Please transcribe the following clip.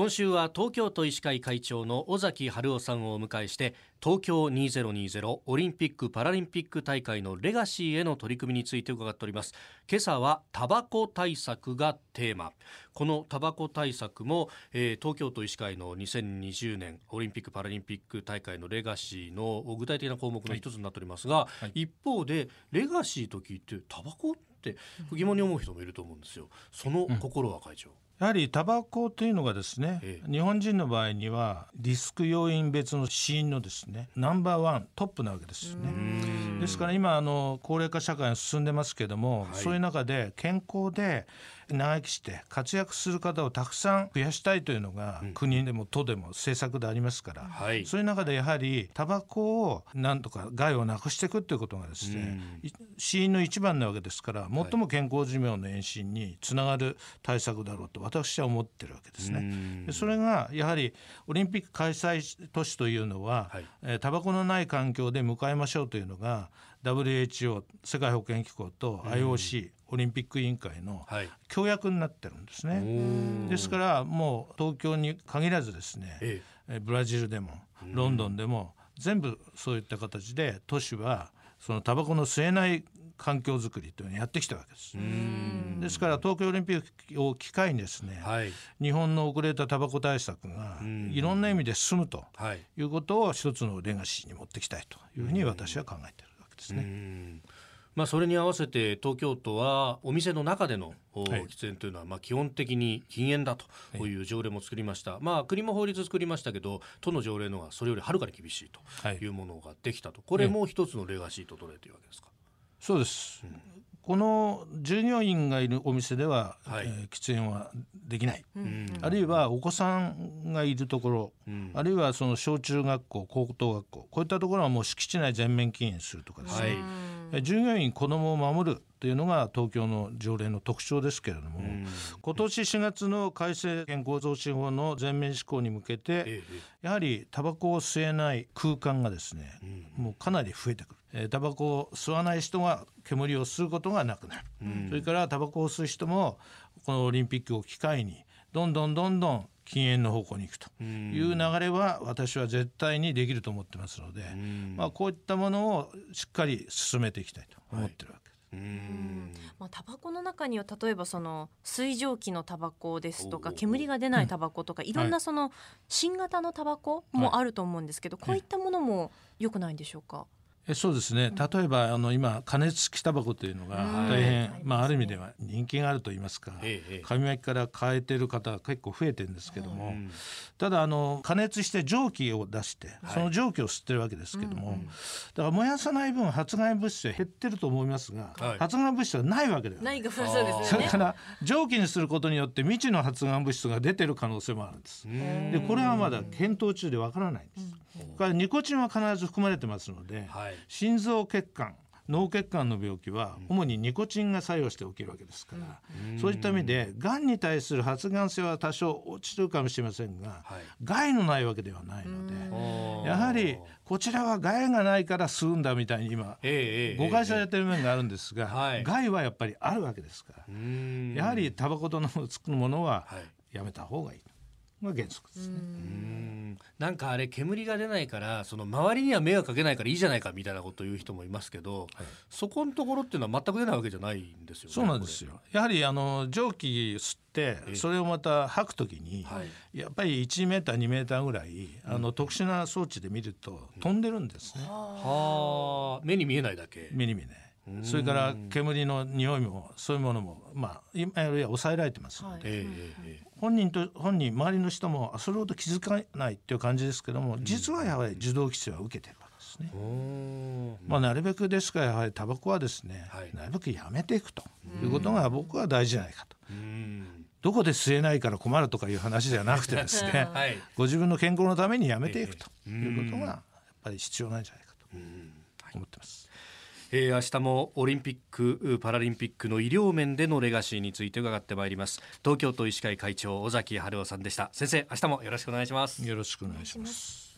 今週は東京都医師会会長の尾崎春夫さんをお迎えして東京2020オリンピック・パラリンピック大会のレガシーへの取り組みについて伺っております。今朝はタバコ対策がテーマ。このタバコ対策も、えー、東京都医師会の2020年オリンピック・パラリンピック大会のレガシーの具体的な項目の一つになっておりますが、はい、一方でレガシーと聞いてタバコって疑問に思う人もいると思うんですよ。その心は会長、うんやはりタバコというのがですね、ええ、日本人の場合にはリスク要因別の死因のですねナンバーワントップなわけですよね。ですから今あの高齢化社会が進んでますけども、はい、そういう中で健康で長生きして活躍する方をたくさん増やしたいというのが、国でも都でも政策でありますから、はい、そういう中でやはりタバコをなんとか害をなくしていくということがですね、死因の一番なわけですから最も健康寿命の延伸につながる対策だろうと私は思ってるわけですね。でそれがやはりオリンピック開催都市というのは、タバコのない環境で迎えましょうというのが WHO 世界保健機構と IOC、オリンピック委員会の協約になってるんですね。はい、ですからもう東京に限らずですね、ええ、ブラジルでもロンドンでも全部そういった形で都市はそのタバコの吸えない環境づくりというのをやってきたわけです。ですから東京オリンピックを機会にですね、はい、日本の遅れたタバコ対策がいろんな意味で進むとい。うことを一つのレガシーに持っていきたいというふうに私は考えているわけですね。まあ、それに合わせて東京都はお店の中での喫煙というのはまあ基本的に禁煙だという条例も作りました、まあ、国も法律作りましたけど都の条例のはそれよりはるかに厳しいとい。うものができたと、これも一つのレガシーと取れているわけですか？そうです、うん、この従業員がいるお店では、はい、えー、喫煙はできない、うん、あるいはお子さんがいるところ、うん、あるいはその小中学校高等学校こういったところはもう敷地内全面禁煙するとかですね、はい。従業員子どもを守るというのが東京の条例の特徴ですけれども、今年4月の改正健康増進法の全面施行に向けて、やはりタバコを吸えない空間がですね、もうかなり増えてくる。えー、タバコを吸わない人が煙を吸うことがなくなる、それからタバコを吸う人もこのオリンピックを機会にどんどんどんどん禁煙の方向に行くと。いう流れは私は絶対にできると思ってますので、まあ、こういったものをしっかり進めていきたいと思ってるわけ。です。うん。まあ、タバコの中には例えばその水蒸気のタバコですとか煙が出ないタバコとかいろんなその新型のタバコもあると思うんですけど、こういったものも良くないんでしょうか、えそうですね。例えばあの今加熱式タバコというのが大変、まあ、ある意味では人気があると言いますか、紙巻きから変えてる方が結構増えてるんですけども、ただあの加熱して蒸気を出してその蒸気を吸ってるわけですけども、だから燃やさない分発がん物質は減ってると思いますが、発がん物質はないわけだよ。ない。そうです それから蒸気にすることによって未知の発がん物質が出てる可能性もあるんです。でこれはまだ検討中でわからないんです。からニコチンは必ず含まれてますので、はい、心臓血管脳血管の病気は主にニコチンが作用して起きるわけですから、うん、そういった意味でがんに対する発がん性は多少落ちるかもしれませんが、はい、害のないわけではないのでやはりこちらは害がないから吸うんだみたいに今、えー、誤解されてる面があるんですが、えー、害はやっぱりあるわけですから、やはりタバコとのつくものはやめた方がいい。が原則ですね。なんかあれ煙が出ないからその周りには迷惑かけないからいいじゃないかみたいなことを言う人もいますけど、はい、そこのところっていうのは全く出ないわけじゃないんですよね。そうなんですよ。やはりあの蒸気吸ってそれをまた吐くときに、やっぱり1メーター2メーターぐらいあの特殊な装置で見ると飛んでるんですね。はあ目に見えないだけ。目に見えない。それから煙の匂いもそういうものも、まあ、今よりは抑えられてますので、はい、本人と本人周りの人もそれほど気づかないっていう感じですけども実はやはり受動規制は受けてるわけですね。まあ、なるべくですからやはりタバコはですね、はい、なるべくやめていくということが僕は大事じゃないかと。どこで吸えないから困るとかいう話ではなくてですね、はい、ご自分の健康のためにやめていくということがやっぱり必要なんじゃないかと思ってます。えー、明日もオリンピック・パラリンピックの医療面でのレガシーについて伺ってまいります。東京都医師会会長尾崎春夫さんでした。先生明日もよろしくお願いします。よろしくお願いします。